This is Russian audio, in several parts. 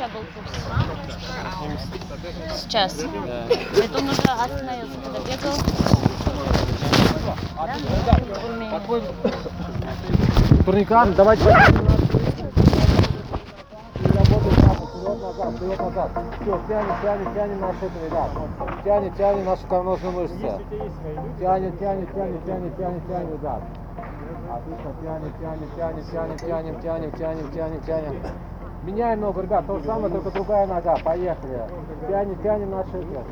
тебя был пульс? Сейчас. Бетон уже остановился, когда бегал. Да? Турникам, давайте. Вперед назад, вперед назад. Все, тянем, тянем, тянем наши это, ребят. Тянем, тянем наши икроножные мышцы. Тянем, тянем, тянем, тянем, тянем, тянем, ребят. Отлично, тянем, тянем, тянем, тянем, тянем, тянем, тянем, тянем, тянем. Меняем ногу, ребят, то же самое, только другая нога. Поехали. Тянем, тянем наши это.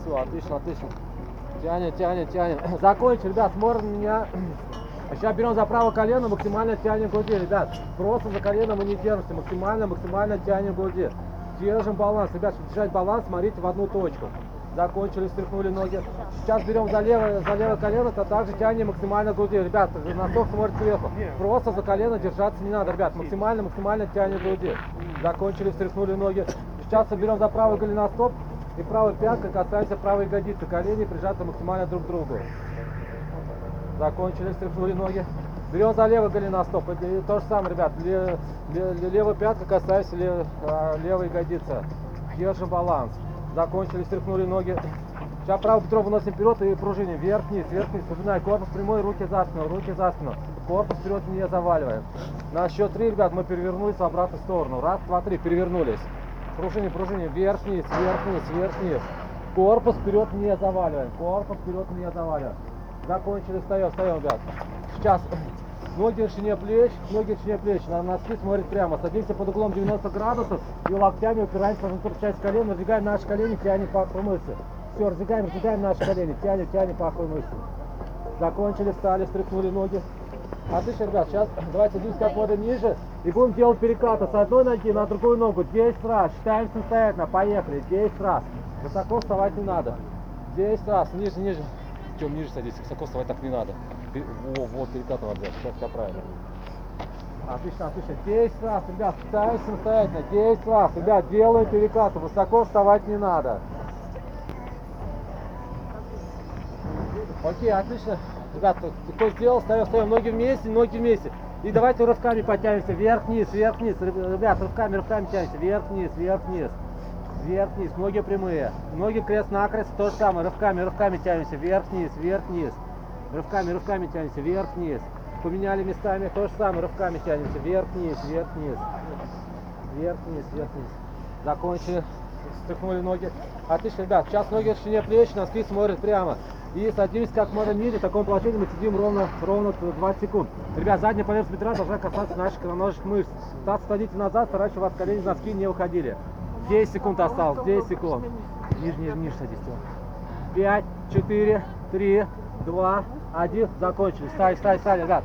Все, отлично, отлично. Тянем, тянем, тянем. Закончили, ребят, смотрим на меня. Сейчас берем за правое колено, максимально тянем груди, ребят. Просто за колено мы не держимся, максимально, максимально тянем груди. Держим баланс, ребят, чтобы держать баланс, смотрите в одну точку. Закончили, стряхнули ноги. Сейчас берем за левое, за левое колено, то также тянем максимально груди. Ребят, носок смотрит сверху. Просто за колено держаться не надо, ребят. Максимально, максимально тянем груди. Закончили, стряхнули ноги. Сейчас берем за правый голеностоп и правой пяткой касаемся правой ягодицы. Колени прижаты максимально друг к другу. Закончили, стряхнули ноги. Берем за левый голеностоп. И то же самое, ребят. Ле- левая пятка касается ле- а, левой ягодицы. Держим баланс. Закончили, стряхнули ноги. Сейчас правое бедро выносим вперед и пружиним. Вверх-вниз, вверх-вниз. Вспоминай, корпус прямой, руки за спину, руки за спину. Корпус вперед не заваливаем. На счет три, ребят, мы перевернулись в обратную сторону. Раз, два, три, перевернулись. Пружиним, пружиним. Вверх-вниз, вверх-вниз, вверх-вниз. Корпус вперед не заваливаем. Корпус вперед не заваливаем. Закончили, встаем, встаем, ребят. Сейчас ноги в ширине плеч, ноги в плеч. На носки смотрит прямо. Садимся под углом 90 градусов и локтями упираемся в часть колен, раздвигаем наши колени, тянем паховые мышцы. Все, раздвигаем, раздвигаем наши колени, тянем, тянем паховые мышцы. Закончили, встали, стряхнули ноги. Отлично, ребят, сейчас давайте садимся как можно ниже и будем делать перекаты с одной ноги на другую ногу. 10 раз, считаем самостоятельно, поехали, 10 раз. Высоко вставать не надо. 10 раз, ниже, ниже. Чем ниже садись, высоко вставать так не надо. Во, вот, перекаты надо делать, сейчас все правильно. Отлично, отлично. 10 раз, ребят, ставим самостоятельно. 10 раз, ребят, делаем перекаты. Высоко вставать не надо. Окей, отлично. Ребят, кто сделал, ставим, ставим ноги вместе, ноги вместе. И давайте рывками подтянемся. Вверх-вниз, вверх-вниз. Ребят, рывками, рывками тянемся. Вверх-вниз, вверх-вниз. Вверх-вниз. Ноги прямые. Ноги крест-накрест. То же самое. Рывками, рывками тянемся. Вверх-вниз, вверх-вниз. Рывками, рывками тянемся. Вверх-вниз. Поменяли местами. То же самое. Рывками тянемся. Вверх-вниз, вверх-вниз. Вверх-вниз, вверх-вниз. Закончили. Стряхнули ноги. Отлично, ребят. Сейчас ноги в ширине плеч, носки смотрят прямо. И садимся как можно ниже. В таком положении мы сидим ровно, ровно 20 секунд. Ребят, задняя поверхность бедра должна касаться наших икроножных мышц. Таз садите назад, старайтесь, у вас колени носки не уходили. 10 секунд осталось, 10 секунд. Ниже, ниже, ниже садись. 5, 4, 3, 2, 1. Закончили. Встали, встали, встали, ребят.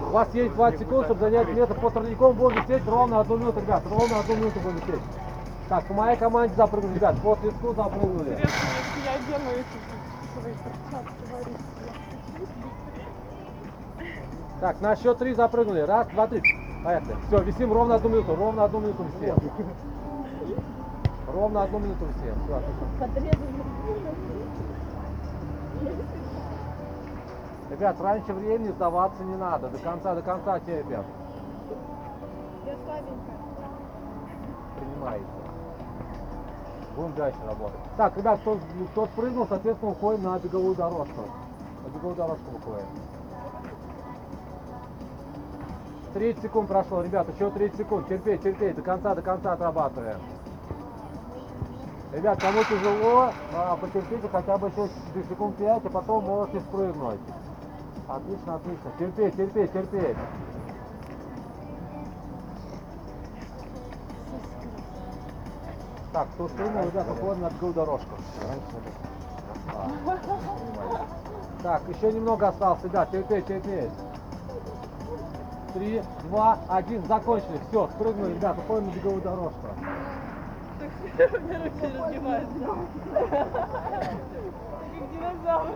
У вас есть 20 секунд, чтобы занять место по турникам. Будем висеть ровно одну минуту, ребят. Ровно одну минуту будем висеть. Так, по моей команде запрыгнули, ребят. По свистку запрыгнули. Интересно. Так, на счет три запрыгнули. Раз, два, три. Поехали. Все, висим ровно одну минуту. Ровно одну минуту висим. Ровно одну минуту висим. Все, отлично. Ребят, раньше времени сдаваться не надо. До конца, до конца терпим. Я слабенькая. Принимается. Будем дальше работать. Так, ребят, кто, кто спрыгнул, соответственно, уходим на беговую дорожку. На беговую дорожку выходим. 30 секунд прошло, ребят, еще 30 секунд. Терпеть, терпеть, до конца, до конца отрабатываем. Ребят, кому тяжело, а, потерпите хотя бы еще секунд 5, а потом можете спрыгнуть. Отлично, отлично. Терпеть, терпеть, терпеть. Так, кто спрыгнул, ребята, уходим на беговую дорожку. Так, еще немного осталось, ребят, терпеть, терпеть. Три, два, один, закончили. Все, спрыгнули, ребят, уходим на беговую дорожку. У меня руки разгибаются. Как динозавр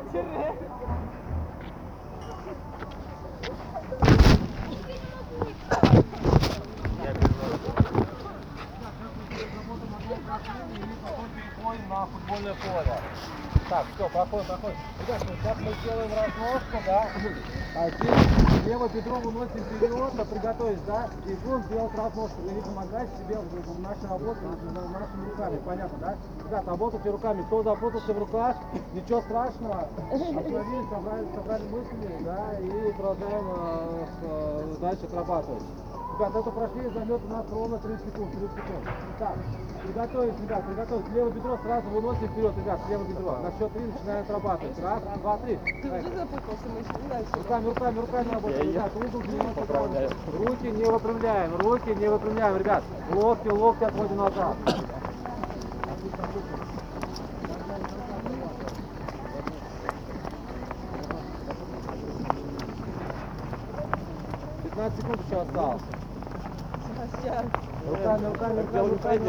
на футбольное поле. Так, все, проходим, проходим. Ребят, ну сейчас мы сделаем разножку, да. Один, левое бедро выносим вперед, да, приготовились, да. И будем делать разножку. Не помогаете себе в нашей работе, на- нашими руками, понятно, да? Ребят, работайте руками. Кто запутался в руках, ничего страшного. Остановились, собрали, собрали мысли, да, и продолжаем э, э, дальше отрабатывать. Ребят, это упражнение займет у нас ровно 30 секунд, 30 секунд. Итак, приготовились, ребят, приготовились. Левое бедро сразу выносим вперед, ребят, левое бедро. На счет 3 начинаем отрабатывать. Раз, два, три. Ты уже запутался, мы еще. Руками, руками, руками работаем, ребят, угол 90 градусов. Руки не выпрямляем, руки не выпрямляем, ребят. Локти, локти отводим назад. 15 секунд еще осталось. Руками, руками, руками, руками.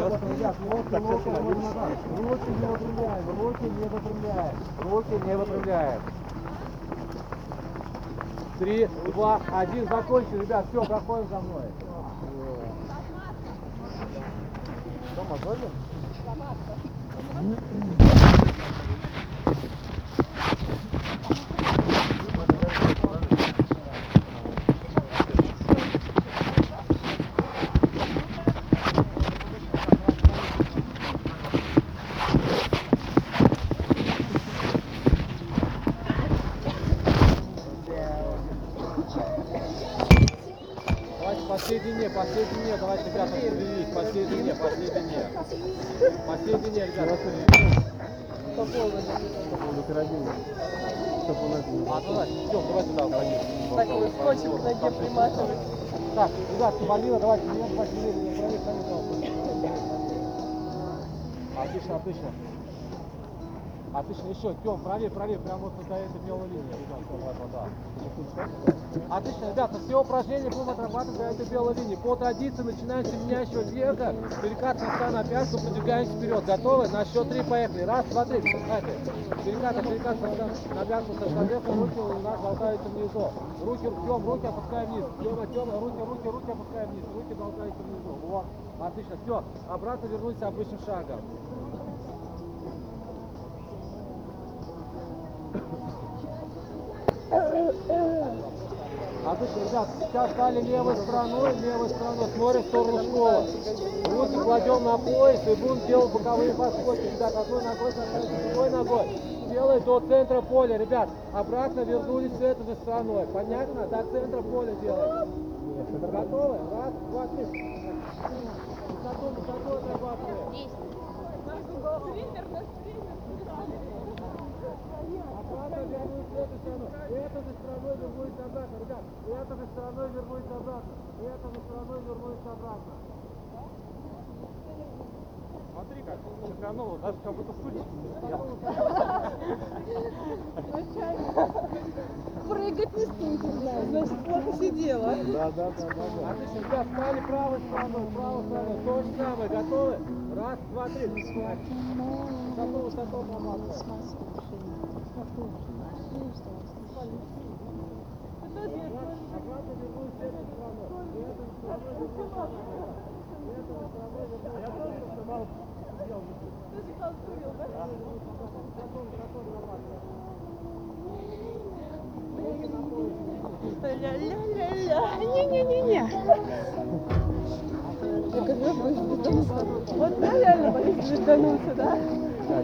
Руки не выпрямляем, руки не выпрямляем, руки не выпрямляем. Три, два, один, закончили, ребят, все, проходим за мной. Что, мозолим? Давайте последний не, последний не, давайте, ребята, определились, последний не, последний не. Последний не, ребята. По поводу. А, ну давайте, все, давайте сюда уходи. Так вот скотчем к ноге приматывать. Так, ребят, Полина, давайте, не давайте, не, не, правее, сами, пожалуйста. Отлично, отлично. Отлично, еще, Тем, правее, правее, прямо вот на этой белой линии. Отлично, ребята, все упражнения будем отрабатывать на этой белой линии. По традиции начинаем с семенящего века, перекат носка на пятку, продвигаемся вперед. Готовы? На счет три поехали. Раз, два, три. Кстати, перекат, перекат на пятку, соответственно, руки у нас болтаются внизу. Руки, Тем, руки опускаем вниз. Тема, Тема, руки, руки, руки опускаем вниз. Руки болтаются внизу. Вот. Отлично, все. Обратно вернулись обычным шагом. Отлично, ребят, сейчас стали левой стороной, левой стороной, смотрим в сторону школы. Руки кладем на пояс и будем делать боковые подскоки. Ребят, одной ногой, другой ногой. Делай до центра поля, ребят. Обратно вернулись с этой стороной. Понятно? До центра поля делаем. Готовы? Раз, два, три. Высоту, высоту отрабатываем. Обратно вернусь в эту сторону. Этой же стороной вернусь обратно, ребят. Этой же стороной вернусь обратно. Этой же стороной вернусь обратно. Смотри как, шагранул, даже как будто сучки Прыгать не стыдно, значит, плохо сидела. Да, да, да, да. Отлично, ребят, стали правой стороной, правой стороной. То же самое, готовы? Раз, два, три. Высоту, высоту отрабатываем. Обратно вернусь в эту сторону. В эту сторону вернусь обратно. В эту сторону вернусь обратно. Я тоже снимал. Ля-ля-ля-ля. Не-не-не-не. Вот реально боюсь звездануться, да?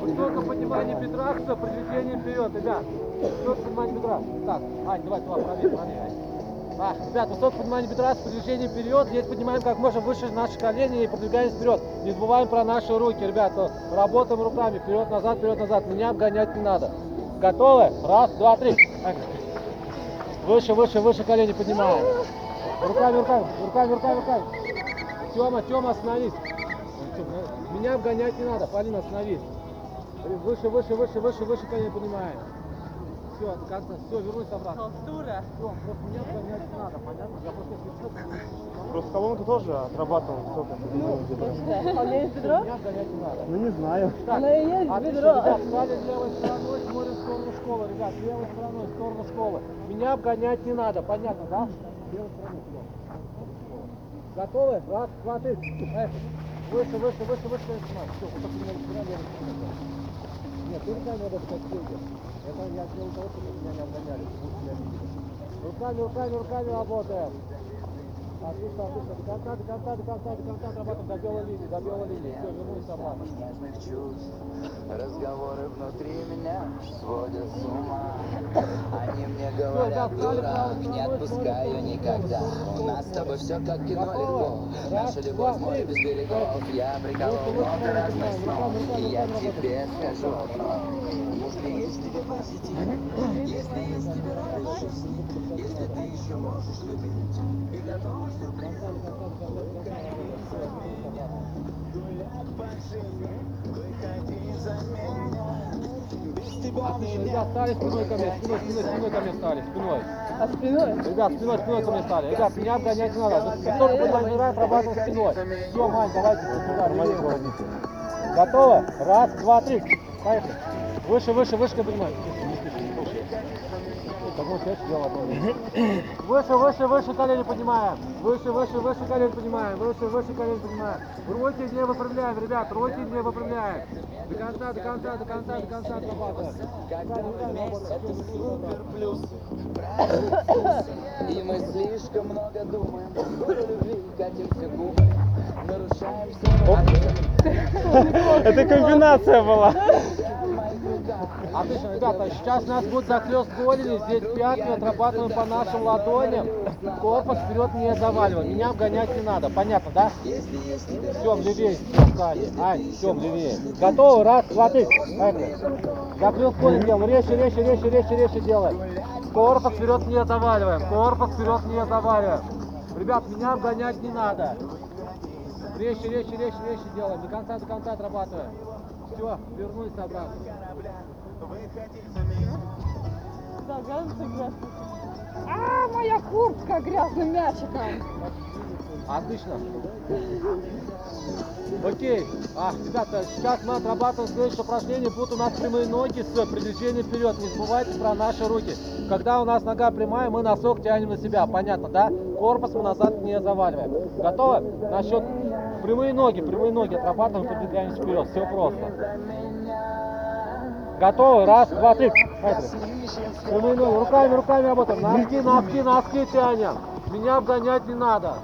Высокое поднимание бедра с продвижением вперед, ребят. Высокое поднимание бедра. Так, Ань, давай, давай, правее, правее, Ань. Так, ребят, высокое поднимание бедра с продвижением вперед. Здесь поднимаем как можно выше наши колени и продвигаемся вперед. Не забываем про наши руки, ребята. Работаем руками. Вперед, назад, вперед, назад. Меня обгонять не надо. Готовы? Раз, два, три. Выше, выше, выше колени поднимаем. Руками, руками, руками, руками, руками. Тёма, Тёма, остановись. Меня обгонять не надо. Полина, остановись. Выше, выше, выше, выше, выше колени поднимаем. Все, как-то, все, вернусь обратно. Толстура. Все, просто меня обгонять не надо, понятно? Я просто если Просто колонку тоже отрабатывал высокое поднимание бедра. А у меня есть бедро? Меня обгонять не надо. Ну не знаю. Так, Оно и есть отлично, бедро. ребят, стали левой стороной, смотрим в сторону школы, ребят, левой стороной, в сторону школы. Меня обгонять не надо, понятно, да? Левой стороной, туда. Готовы? Раз, два, три. Выше, выше, выше, выше, выше. Все, вот так меня не стороной. Нет, руками надо сказать Это я сделал того, чтобы меня не обгоняли. Руками, руками, руками работаем. Отлично, отлично. До конца, до конца, до конца, до конца работаем до белой линии, до белой линии. Все, вернулись обратно. нежных чувств Разговоры внутри меня сводят с ума. Они мне говорят, дурак, не отпускаю никогда. У нас с тобой все как кино легко Наша любовь море без берегов. Я приколол много разных снов. И я тебе скажу одно Если есть тебе позитив Если есть тебе радость Если ты еще можешь любить И готов стали спиной ко спиной, спиной, спиной ко мне спиной. А спиной? Ребят, спиной, спиной ко мне стали. Ребят, меня обгонять не надо. Только будет набирать, работаем спиной. Все, Мань, давайте сюда. Готово? Раз, два, три. Поехали. Выше, выше, выше, поднимай. Выше, выше, выше колени поднимаем. Выше, выше, выше колени поднимаем. Выше, выше колени поднимаем. Руки не выпрямляем, ребят, руки не выпрямляем. До конца, до конца, до конца, до конца отрабатываем. Когда мы вместе, это супер плюс И мы слишком много думаем любви, катимся губы Нарушаем все Это комбинация была. Отлично, ребята, сейчас нас будет захлест голени, здесь пятки, отрабатываем по нашим ладоням, корпус вперед не заваливаем, меня обгонять не надо, понятно, да? Все, левее, Саня, Ань, все, левее. Готовы? Раз, два, три. Захлест голени делаем, резче, резче, резче, резче, резче делаем. Корпус вперед не заваливаем, корпус вперед не заваливаем. Ребят, меня обгонять не надо. Резче, резче, резче, резче делаем, до конца, до конца отрабатываем. Все, вернулись обратно. Да, грязный грязный. А, моя куртка грязным мячиком. Отлично. Окей. А, ребята, сейчас мы отрабатываем следующее упражнение. Будут у нас прямые ноги с продвижением вперед. Не забывайте про наши руки. Когда у нас нога прямая, мы носок тянем на себя. Понятно, да? Корпус мы назад не заваливаем. Готовы? На счет прямые ноги, прямые ноги отрабатываем, продвигаемся вперед. Все просто. Готовы? Раз, два, три. Прямые ноги. Руками, руками работаем. Носки, носки, носки тянем. Меня обгонять не надо.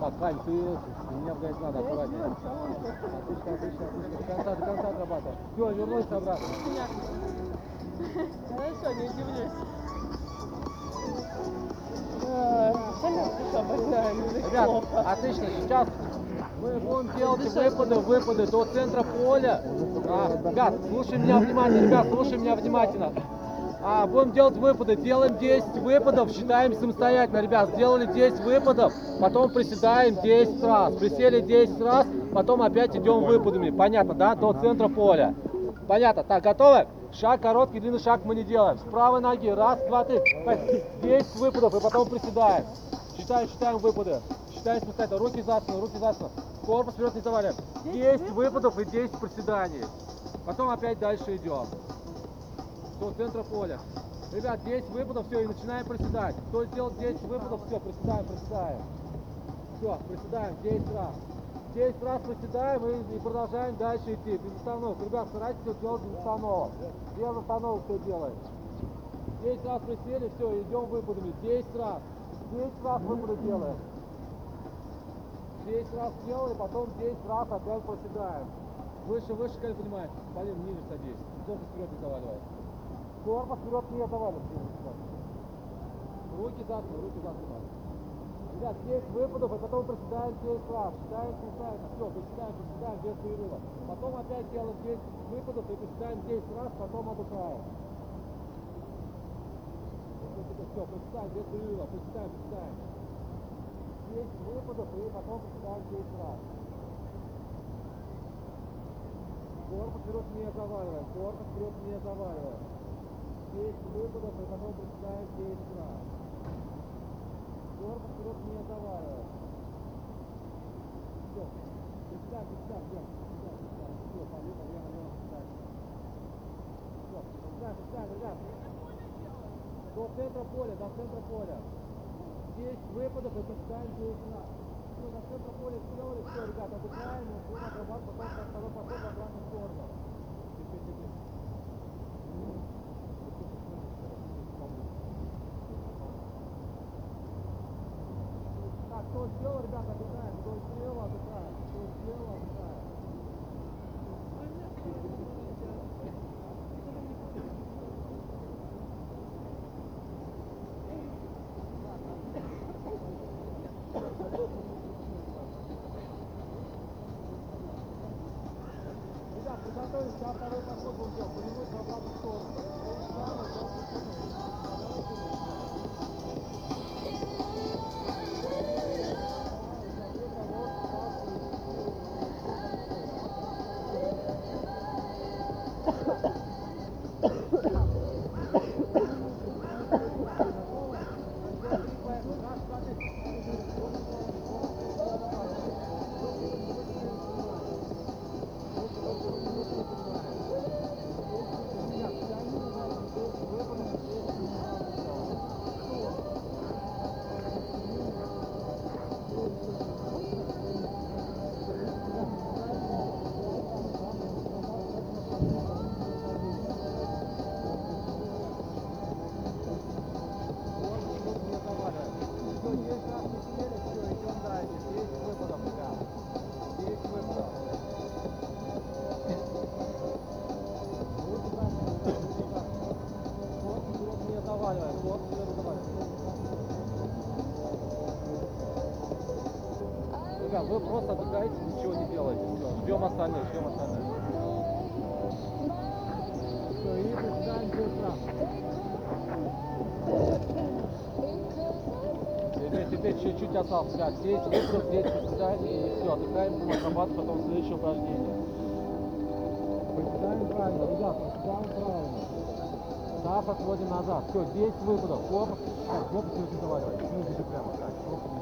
Так, Ань, ты меня обгонять надо, аккуратнее. Отлично, отлично, отлично. До конца, до конца отрабатывай. Все, вернулись обратно. Хорошо, не удивлюсь. Ребят, отлично, сейчас мы будем делать выпады, выпады до центра поля. А, ребят, слушай меня внимательно, ребят, слушай меня внимательно. А, будем делать выпады, делаем 10 выпадов, считаем самостоятельно, ребят, сделали 10 выпадов, потом приседаем 10 раз, присели 10 раз, потом опять идем выпадами, понятно, да, до центра поля. Понятно, так, готовы? Шаг короткий, длинный шаг мы не делаем. С правой ноги, раз, два, три, пять, 10 выпадов, и потом приседаем. Считаем, считаем выпады. Считаем самостоятельно. Руки за спину, руки за спину. Корпус вперед не заваливаем. 10 выпадов и 10 приседаний. Потом опять дальше идем. До центра поля. Ребят, 10 выпадов, все, и начинаем приседать. Кто сделал 10 выпадов, все, приседаем, приседаем. Все, приседаем 10 раз. 10 раз приседаем и, и продолжаем дальше идти. Без остановок. Ребят, старайтесь все делать без остановок. Без остановок все делаем. 10 раз присели, все, идем выпадами. 10 раз. 10 раз выпады делаем. 10 раз сделали, потом 10 раз опять проседаем. Выше, выше, как понимаешь. Полин, ниже садись. Корпус вперед не заваливай. Корпус вперед не заваливай. Руки за руки за. Ребят, 10 выпадов, и потом проседаем 10 раз. Считаем самостоятельно. Все, приседаем, приседаем без перерыва. Потом опять делаем 10 выпадов и приседаем 10 раз, потом отдыхаем. Все, приседаем без перерыва, приседаем, приседаем. 10 выпадов и потом приседаем 10 раз. Корпус вперед не заваливаем, корпус вперед не заваливаем. 10 выпадов и потом приседаем 10 раз. Корпус вперед не заваливаем. Все. Приседаем, приседаем, вверх, приседаем, приседаем. Все, полито, вверх, вверх, приседаем. Все, приседаем, приседаем, ребят. До центра поля, до центра поля. 10 выпадов и приседаем 10 раз. Все, до центра поля сделали, все, ребят, отдыхаем, будем отрабатывать потом второй подход в обратную сторону. Так, кто сделал, ребята, отдыхаем. Кто сделал, отдыхаем. Кто сделал, Теперь, теперь чуть-чуть осталось. Так, здесь выход, здесь приседаем, и все, отдыхаем, будем отрабатывать потом следующее упражнение. Приседаем правильно, ребят, приседаем правильно. Таз отводим назад. Все, 10 выпадов. Хоп. Так, хоп, не заваливай. Ну, держи прямо. Так, хоп,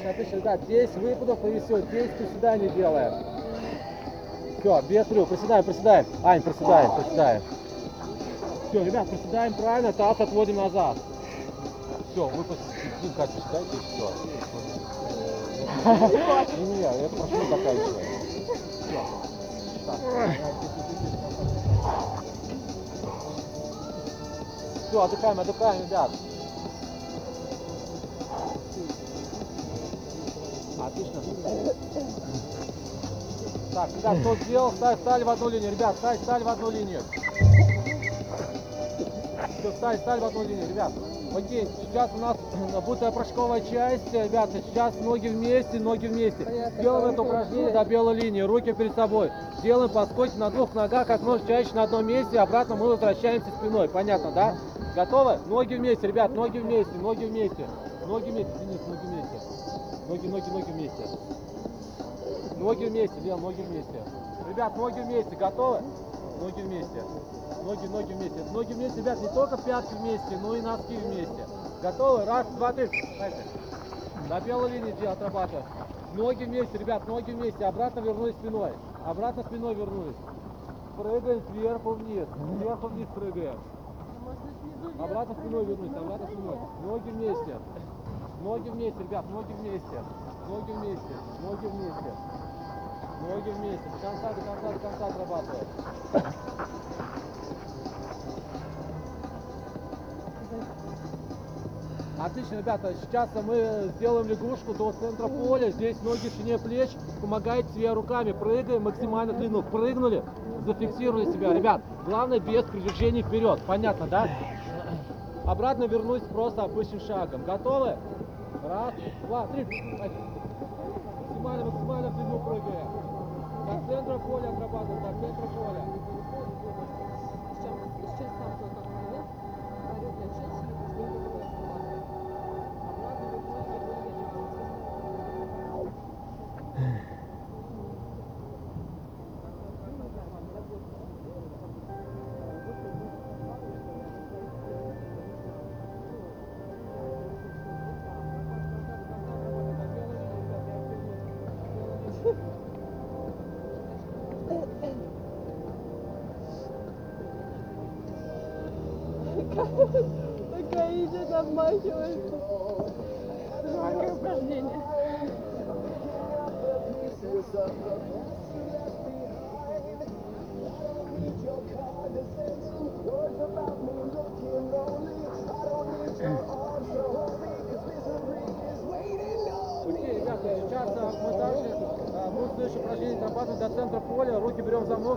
Отлично, отлично, ребят, 10 выпадов и все, 10 приседаний делаем. Все, без трюк, приседаем, приседаем. Ань, приседаем, приседаем. Все, ребят, приседаем правильно, таз отводим назад. Все, вы посидите, как и все. Не, не, я прошу заканчивать. Все. Все, отдыхаем, отдыхаем, ребят. Так, ребят, кто сделал, ставь, стали в одну линию. Ребят, ставь, стали в одну линию. Все, стали, стали в одну линию, ребят. Окей, сейчас у нас будет прыжковая часть. Ребята, сейчас ноги вместе, ноги вместе. Делаем это упражнение до белой линии, руки перед собой. Делаем подскоки на двух ногах, как можно чаще на одном месте. Обратно мы возвращаемся спиной. Понятно, да? Готовы? Ноги вместе, ребят, ноги вместе, ноги вместе. Ноги вместе, Денис, ноги вместе. Ноги, ноги, ноги вместе. Ноги вместе, Лен, ноги вместе. Ребят, ноги вместе, готовы? Ноги вместе. Ноги, ноги вместе. Ноги вместе, ребят, не только пятки вместе, но и носки вместе. Готовы? Раз, два, три. Поехали. На белой линии дело отрабатываем. Ноги вместе, ребят, ноги вместе. Обратно вернулись спиной. Обратно спиной вернулись. Прыгаем сверху вниз. Сверху вниз прыгаем. Обратно спиной вернусь, обратно спиной. Ноги вместе. Ноги вместе, ребят, ноги вместе. Ноги вместе, ноги вместе. Ноги вместе. До конца, до конца, до конца отрабатываем. Отлично, ребята, сейчас мы сделаем лягушку до центра поля. Здесь ноги в ширине плеч. Помогайте себе руками. Прыгаем максимально длину. Прыгнули, зафиксировали себя. Ребят, главное без продвижения вперед. Понятно, да? Обратно вернусь просто обычным шагом. Готовы? Раз, два, три. Максимально, максимально в длину прыгаем. До центра поля отрабатываем, до центра поля. Обратно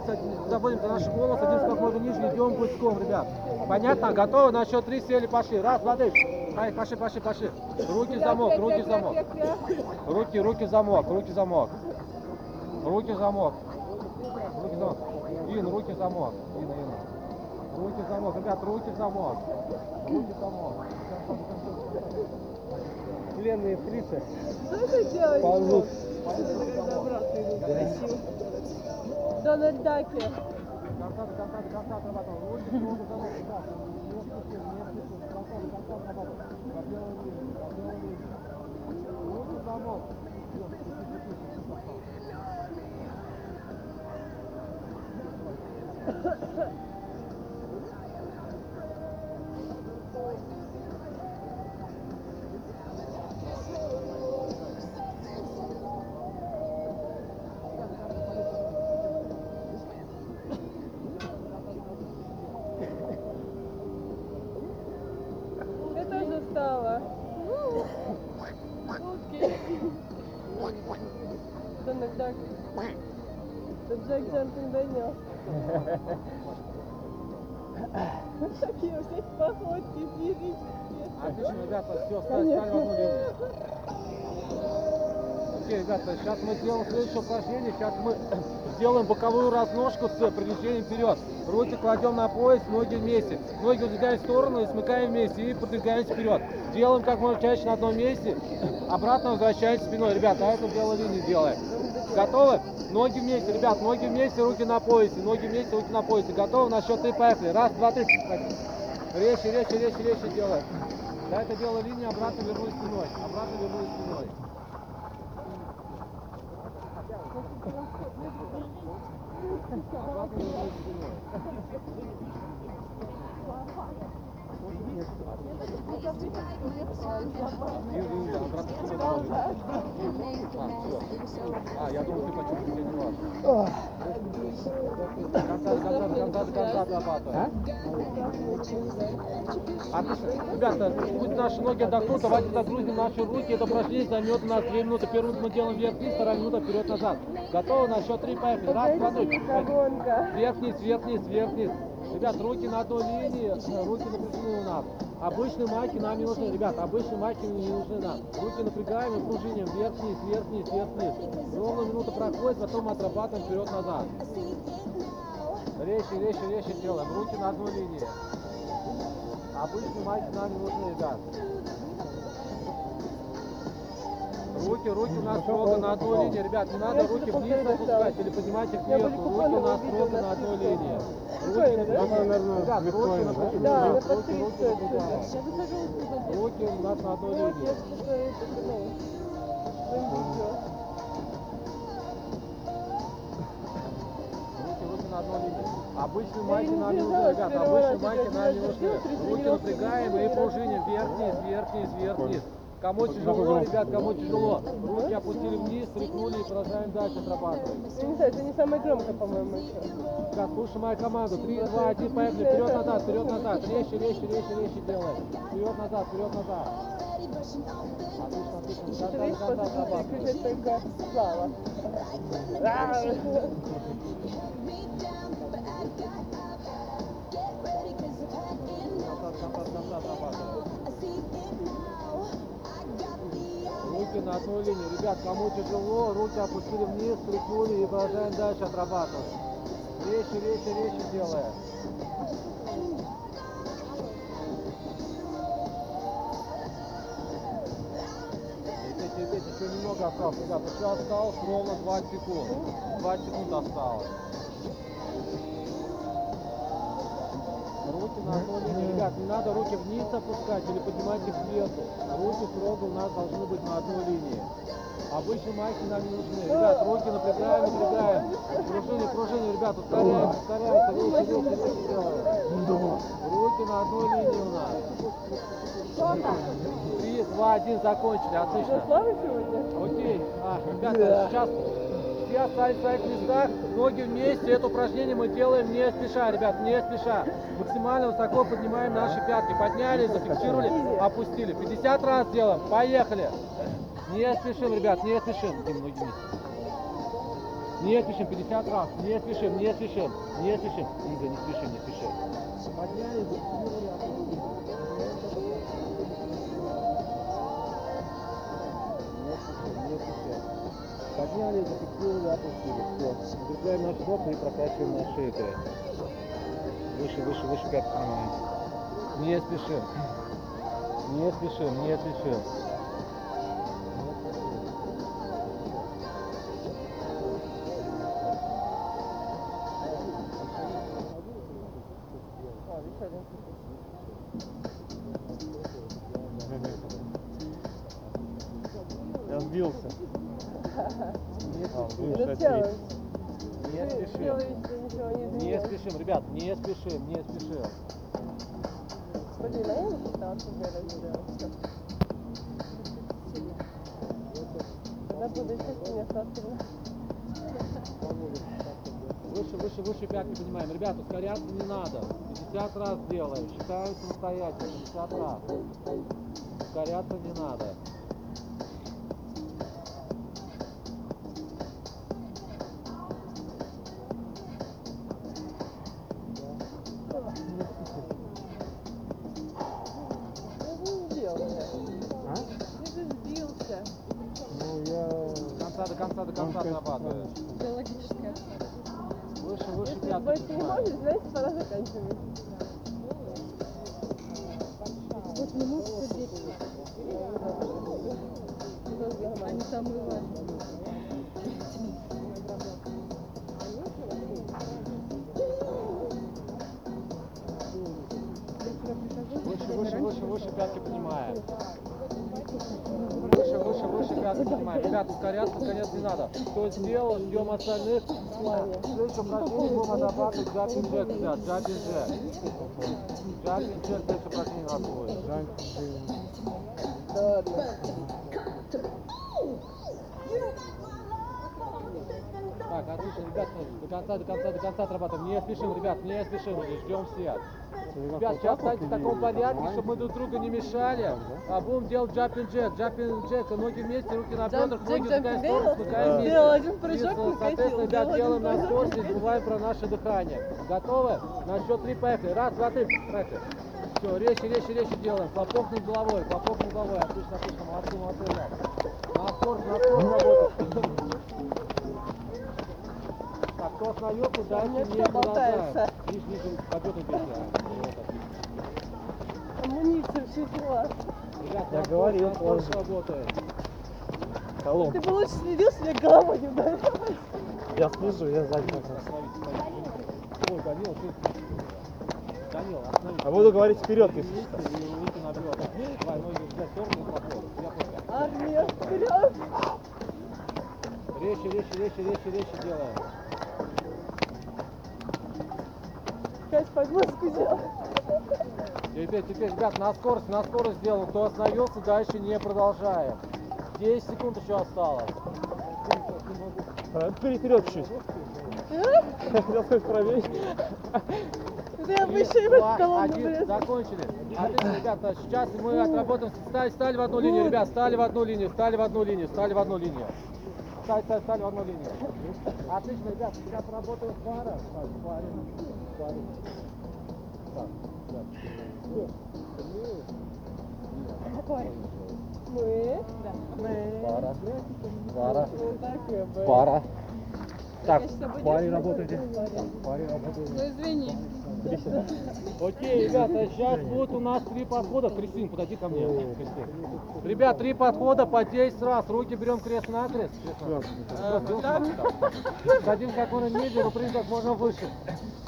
берем в замок, садим- заводим за наши голову, садимся как можно ниже, идем гуськом, ребят. Понятно? Готовы? На счет три сели, пошли. Раз, два, три. Ай, пошли, пошли, пошли. Руки в замок, руки в замок. Руки, руки в замок, руки в замок. Руки в замок. Руки в замок. Ин, руки в замок. Ин, Ин. Руки в замок. Ребят, руки в замок. Руки в замок. Членные фрицы. Что это делать? Ползут. Дональд Даки. Конца до конца, Такие у всех походки физические. Отлично, ребята, все, стали, в одну линию. Окей, ребята, сейчас мы сделаем следующее упражнение. Сейчас мы сделаем боковую разножку с привлечением вперед. Руки кладем на пояс, ноги вместе. Ноги выдвигаем в сторону и смыкаем вместе и продвигаемся вперед. Делаем как можно чаще на одном месте. Обратно возвращаемся спиной. Ребята, а эту белую линию делаем. Готовы? Ноги вместе, ребят, ноги вместе, руки на поясе. Ноги вместе, руки на поясе. Готовы? На счет три, поехали. Раз, два, три. Резче, резче, резче, резче делаем. Да, это белая линия, обратно вернусь спиной. Обратно вернусь спиной. Обратно вернусь спиной. Вижу, Юля, обратно спиной тоже. А, я думал, ты почувствовал, не важно. Ребята, пусть наши ноги отдохнут, давайте загрузим наши руки. Это упражнение займет у нас 2 минуты. Первую мы делаем вверх-вниз, вторая минута вперед-назад. Готовы? На счет 3, поехали. Раз, два, три. Вверх-вниз, вверх-вниз, вверх-вниз. Ребят, руки на одной линии, руки напряжены у нас. Обычные майки нам не нужны, ребят, обычные майки не нужны нам. Руки напрягаем и пружиним вверх-вниз, вверх-вниз, вверх-вниз. Ровно минута проходит, потом мы отрабатываем вперед-назад. Резче, резче, резче делаем. Руки на одной линии. Обычные майки нам не нужны, ребят. Руки, руки у нас строго на одной линии. Ребят, не надо руки вниз опускать или поднимать их вверх. Руки у нас строго на одной линии. Руки. Ребят, руки. Да, на Руки, по руки, руки вот Руки у нас на одной линии. ну. Руки, руки на одной линии. Обычные майки нам не нужны, ребят. Обычные майки нам не нужны. Руки напрягаем и пружиним вверх-вниз, вверх-вниз, вверх-вниз. Кому тяжело, ребят, кому тяжело. Руки опустили вниз, стряхнули и продолжаем дальше отрабатывать. Я не знаю, это не самое громкое, по-моему, еще. Ребят, слушай мою команду. Три, два, один, поехали. Вперед, назад, вперед, назад. Резче, резче, резче, резче делаем. Вперед, назад, вперед, назад. Отлично, отлично. До Ты конца, видишь, до конца после отрабатываем. переключать только слава. До Линии. Ребят, кому тяжело, руки опустили вниз, стряхнули и продолжаем дальше отрабатывать. Резче, резче, резче делаем. Терпеть, терпеть, еще немного осталось, ребят. Еще осталось ровно 20 секунд. 20 секунд осталось. Руки линии. Ребят, не надо руки вниз опускать или поднимать их сверху. Руки строго у нас должны быть на одной линии. Обычные майки нам не нужны. Ребят, руки напрягаем, напрягаем. Пружины, пружины, ребят, ускоряем, ускоряем. Речи, речи, речи делаем. Руки на одной линии у нас. Три, два, один, закончили, отлично. Окей, а, ребята, сейчас все остались в своих местах, ноги вместе. Это упражнение мы делаем не спеша, ребят, не спеша. Максимально высоко поднимаем наши пятки. Подняли, зафиксировали, опустили. 50 раз делаем, поехали. Не спешим, ребят, не спешим. Дим, ноги вместе. Не спешим, 50 раз, не спешим, не спешим, не спешим. Игорь, не спешим, не спешим. Подняли, зафиксировали, опустили. Подняли, зафиксировали, опустили. Все. Закрепляем наш стопы и прокачиваем наши икры. Выше, выше, выше поднимаем. Не спешим. Не спешим, не спешим. Самостоятельно. 50 раз. Ускоряться не надо. Я не сбился. А? Я же сбился. Ну, я... С конца до конца до конца Вам сказать, отрабатываем. Биологическое. Выше, выше Если пятки больше не поднимаем. можешь, значит пора заканчивать. Ускоряться, ускоряться не надо. Кто сделал, ждем остальных. Следующее упражнение будем отрабатывать jumping jack, ребят, jumping jack. Jumping jack, следующее упражнение у нас будет. Да ладно. Ребят, до конца, до конца, до конца отрабатываем. Не спешим, ребят, не спешим, ждем всех. Ребят, сейчас станьте в таком порядке, чтобы мы друг другу не мешали. А будем делать джаппинг джек, джаппинг джек, ноги вместе, руки на бедрах, ноги в сторону, смыкаем делал? вместе. Сделал один прыжок, Соответственно, ребят, делаем на не забываем про наше дыхание. Готовы? На счет три, поехали. Раз, два, три, поехали. Все, резче, резче, резче делаем. Хлопок над головой, хлопок над головой. Отлично, отлично, молодцы, молодцы, ребят. На скорость, на скорость работаем. Кто остановился, дальше не продолжаем. болтается. Ниже, ниже, победу отлично. Амуниция, все дела. Ребят, Я говорил, тоже. работаем. Коломб. Ты бы лучше следил, я головой не ударилась. Я слежу, я сзади. Ой, Данил, ты... Данил, остановитесь. А буду говорить вперед, если что. Давай, ноги взять сторону и поход. Армия, вперед! Резче, резче, резче, резче, резче делаем. Кать, подмышку сделал. Теперь, теперь, ребят, на скорость, на скорость сделаем. Кто остановился, дальше не продолжаем. 10 секунд еще осталось. Вперед, вперед чуть. Хотел сказать правее. Да я бы Три, еще и в эту два, колонну один. влез. Закончили. Отлично, ребята, сейчас мы отработаем. Стали, стали в одну линию, ребят, стали в одну линию, стали в одну линию, стали в одну линию. Стали, стали, стали в одну линию. Отлично, ребят, сейчас работаем в парах. Какой? Мы? Мы. Пара. Пара. Пара. Так, в паре паре. В паре работаете. Ну извини. Окей, ребята, сейчас будет у нас три подхода. Кристин, подойди ко мне. Кристин. Ребят, три подхода по 10 раз. Руки берем крест-накрест. Садим как можно ниже, выпрыгиваем как можно выше.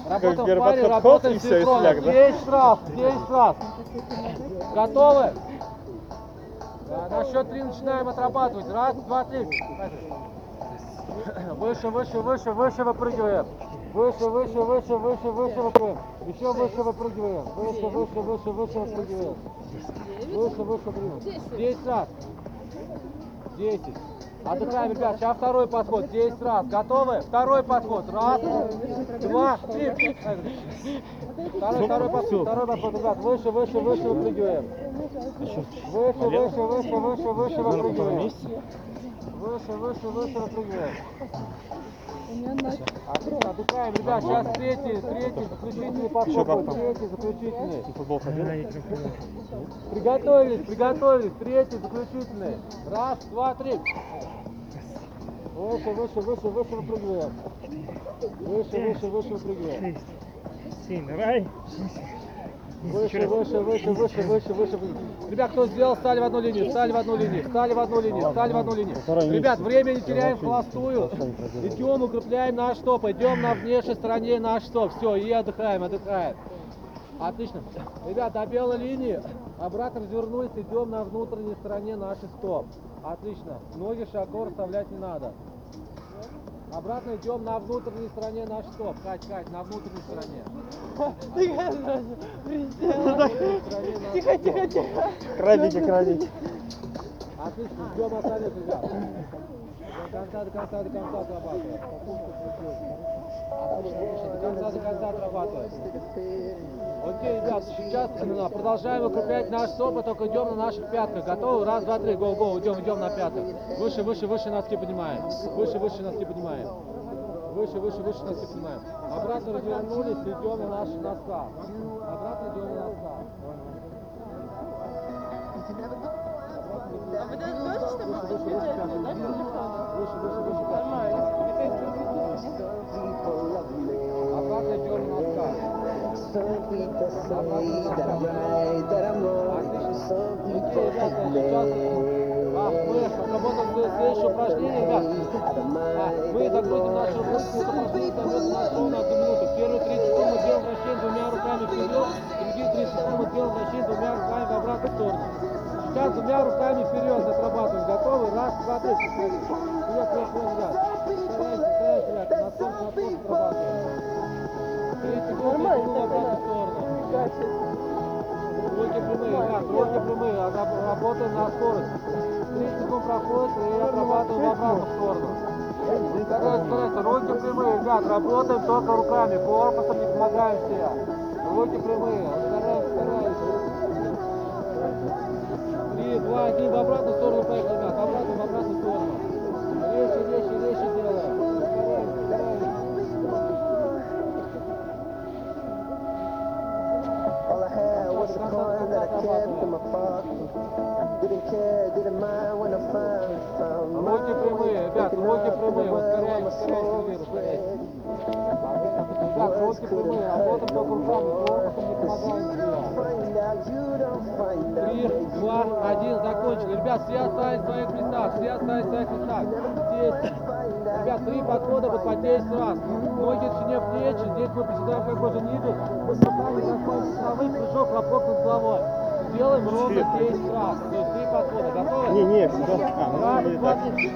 Работаем в паре, работаем синхронно. сляг, да? 10 раз, 10 раз. Готовы? На счет три начинаем отрабатывать. Раз, два, три. Выше, выше, выше, выше выпрыгиваем. Выше, выше, выше, выше, выше выпрыгиваем. Еще выше выпрыгиваем. Выше, выше, выше, выше выпрыгиваем. Выше, выше выпрыгиваем. Десять раз. Десять. Отдыхаем, ребят. Сейчас второй подход. Десять раз. Готовы? Второй подход. Раз, два, три. Второй, второй подход. Второй подход, ребят. Выше, выше, выше выпрыгиваем. Выше, выше, выше, выше, выше выпрыгиваем. Выше, выше, выше выпрыгиваем. Отдыхаем, ребят, сейчас третий, третий, заключительный подход, третий, заключительный. Футбол? Приготовились, приготовились, третий, заключительный. Раз, два, три. Выше, выше, выше, выше выпрыгиваем. Выше, выше, выше выпрыгиваем. Семь, давай. Выше, выше, выше, выше, выше, выше. Ребят, кто сделал, стали в одну линию, стали в одну линию, стали в одну линию, стали в одну линию. Ребят, время не теряем холостую. Идем, укрепляем наш стоп, идем на внешней стороне наш стоп. Все, и отдыхаем, отдыхаем. Отлично. Ребят, до белой линии. Обратно развернулись, идем на внутренней стороне нашей стоп. Отлично. Ноги широко расставлять не надо. Обратно идем на внутренней стороне наш стоп. Кать, Кать, на внутренней стороне. Тихо, тихо, тихо. Крабики, крабики. Отлично, ждем остальных, ребят. Конца, до конца, до конца отлично, до конца, до конца отрабатываем. Окей, ребят, сейчас продолжаем укреплять наш стоп, а только идем на наших пятках. Готовы? Раз, два, три, го, го, идем, идем на пятках. Выше, выше, выше носки поднимаем. Выше, выше носки поднимаем. Выше, выше, выше носки поднимаем. Обратно развернулись, идем на наших носках. Обратно идем на носках. А вы даете, чтобы работаем следующее упражнение, ребят. А, мы загрузим нашу руку, одну минуту. Первые 30 секунд мы делаем вращение двумя руками вперед, другие 30 секунд мы делаем вращение двумя руками в обратную сторону. Сейчас двумя руками вперед отрабатываем. Готовы? Раз, два, три. Вперед, вперед, вперед, ребят. Ребят, руки прямые, работаем на скорость. 30 секунд проходит и отрабатываем в обратную сторону. Старайтесь, старайтесь, руки прямые, ребят, работаем только руками, корпусом не помогаем себе. Руки прямые, стараемся, стараемся. Три, два, один, в обратную Руки прямые, ребят, руки прямые, ускоряем, ускоряем вирус, Ребят, руки прямые, работаем только руками, корпусом не помогаем. Три, два, один, закончили. Ребят, все остались в своих местах, все остались в своих местах. Здесь. Ребят, три подхода вот по 10 раз. Ноги в плечи, здесь мы приседаем как можно ниже. Мы с руками касаемся травы, прыжок, хлопок над головой. Делаем ровно 10 раз. То есть три подхода. Готовы? Не, не, сюда. А, ну, Раз, два, три.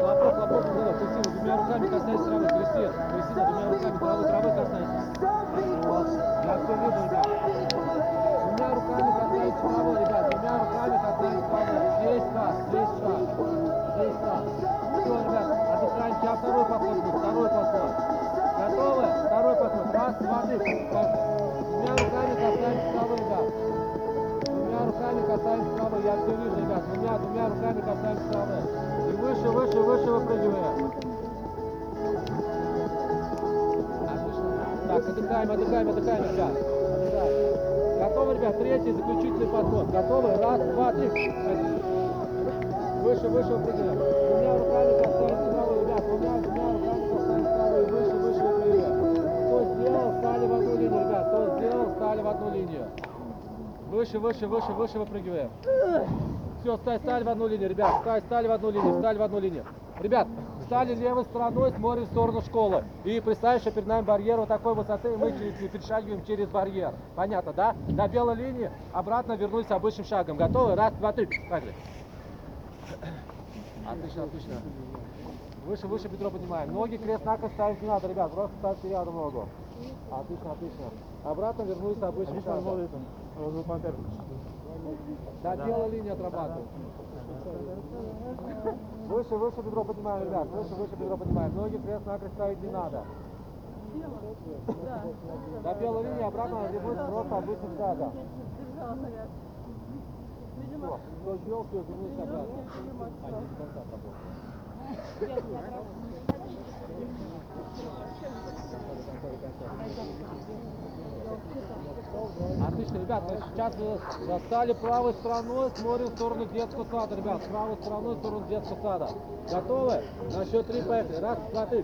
Хлопок над головой. Кристина, двумя руками касайся травы. Кристина, Выше, выше выпрыгиваем. Двумя руками касаемся травы, ребят. Двумя, двумя руками касаемся травы. Выше, выше выпрыгиваем. Кто сделал, стали в одну линию, ребят. Кто сделал, стали в одну линию. Выше, выше, выше, выше выпрыгиваем. Все, стали, стали в одну линию, ребят. Стали, стали в одну линию, стали в одну линию. Ребят, стали левой стороной, смотрим в сторону школы. И представь, что перед нами барьер вот такой высоты, и мы перешагиваем через барьер. Понятно, да? На белой линии обратно вернулись обычным шагом. Готовы? Раз, два, три. Поехали. Отлично, отлично. Выше, выше бедро поднимаем. Ноги крест-накрест ставить не надо, ребят. Просто ставьте рядом ногу. Отлично, отлично. Обратно вернулись обычным шагом. Да, белая линия отрабатываем. Выше, выше бедро поднимаем, ребят. Выше, выше бедро поднимаем. Ноги крест-накрест ставить не надо. До белой линии обратно вернулись просто обычным шагом. Кто сделал, все, вернулись обратно. А, не до конца работал. Отлично, ребят, мы сейчас э, достали правой стороной, смотрим в сторону детского сада, ребят, правой стороной в сторону детского сада. Готовы? На счет три поехали. Раз, два, три.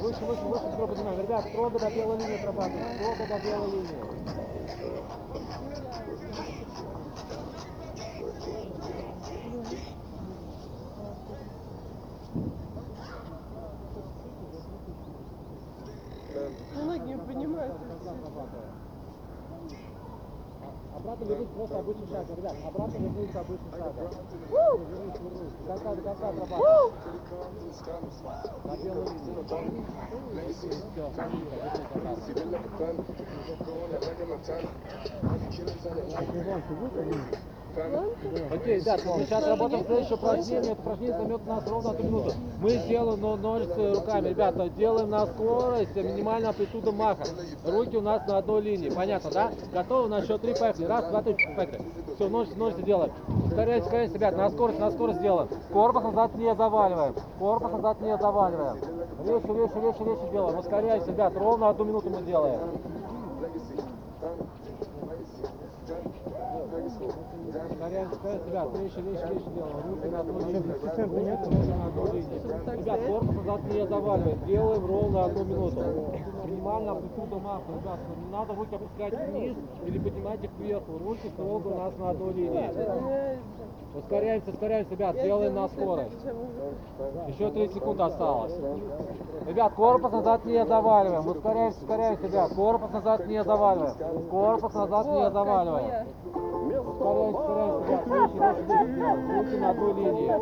Выше, выше, выше, строго поднимаем. Ребят, строго до белой линии отрабатываем. Строго до белой линии. Обратно вернуть просто обычным шагом, ребят. Обратно вернуть обычным шагом. Вернуть, вернуть. До конца, до конца отрабатываем. На белую линию. Всё, Окей, мы сейчас работаем следующее упражнение. Это упражнение займет у нас ровно одну минуту. Мы сделаем но ножницы руками. Ребята, делаем на скорость, минимальная амплитуда маха. Руки у нас на одной линии. Понятно, да? Готовы? На счет три поехали. Раз, два, три, поехали. Все, ножницы, ножницы делаем. Ускоряйте, ускоряйте, ребят, на скорость, на скорость делаем. Корпус назад не заваливаем. Корпус назад не заваливаем. Резче, резче, резче, резче делаем. Ускоряйте, ребят, ровно одну минуту мы делаем. Ускоряем, ребят, резче, резче, резче делаем. Руки на одну линию. Руки на одну линию. Ребят, корпус назад не заваливаем. Делаем ровно одну минуту. Минимально амплитуда массы, ребят. Не надо руки опускать вниз или поднимать их кверху. Руки строго у нас на одной линии. Ускоряемся, ускоряемся, ребят, делаем на скорость. Еще 30 секунд осталось. Ребят, корпус назад не заваливаем. Ускоряемся, ускоряемся, ребят. Корпус назад не заваливаем. Корпус назад не заваливаем. Выше делаем. Руки на одной линии.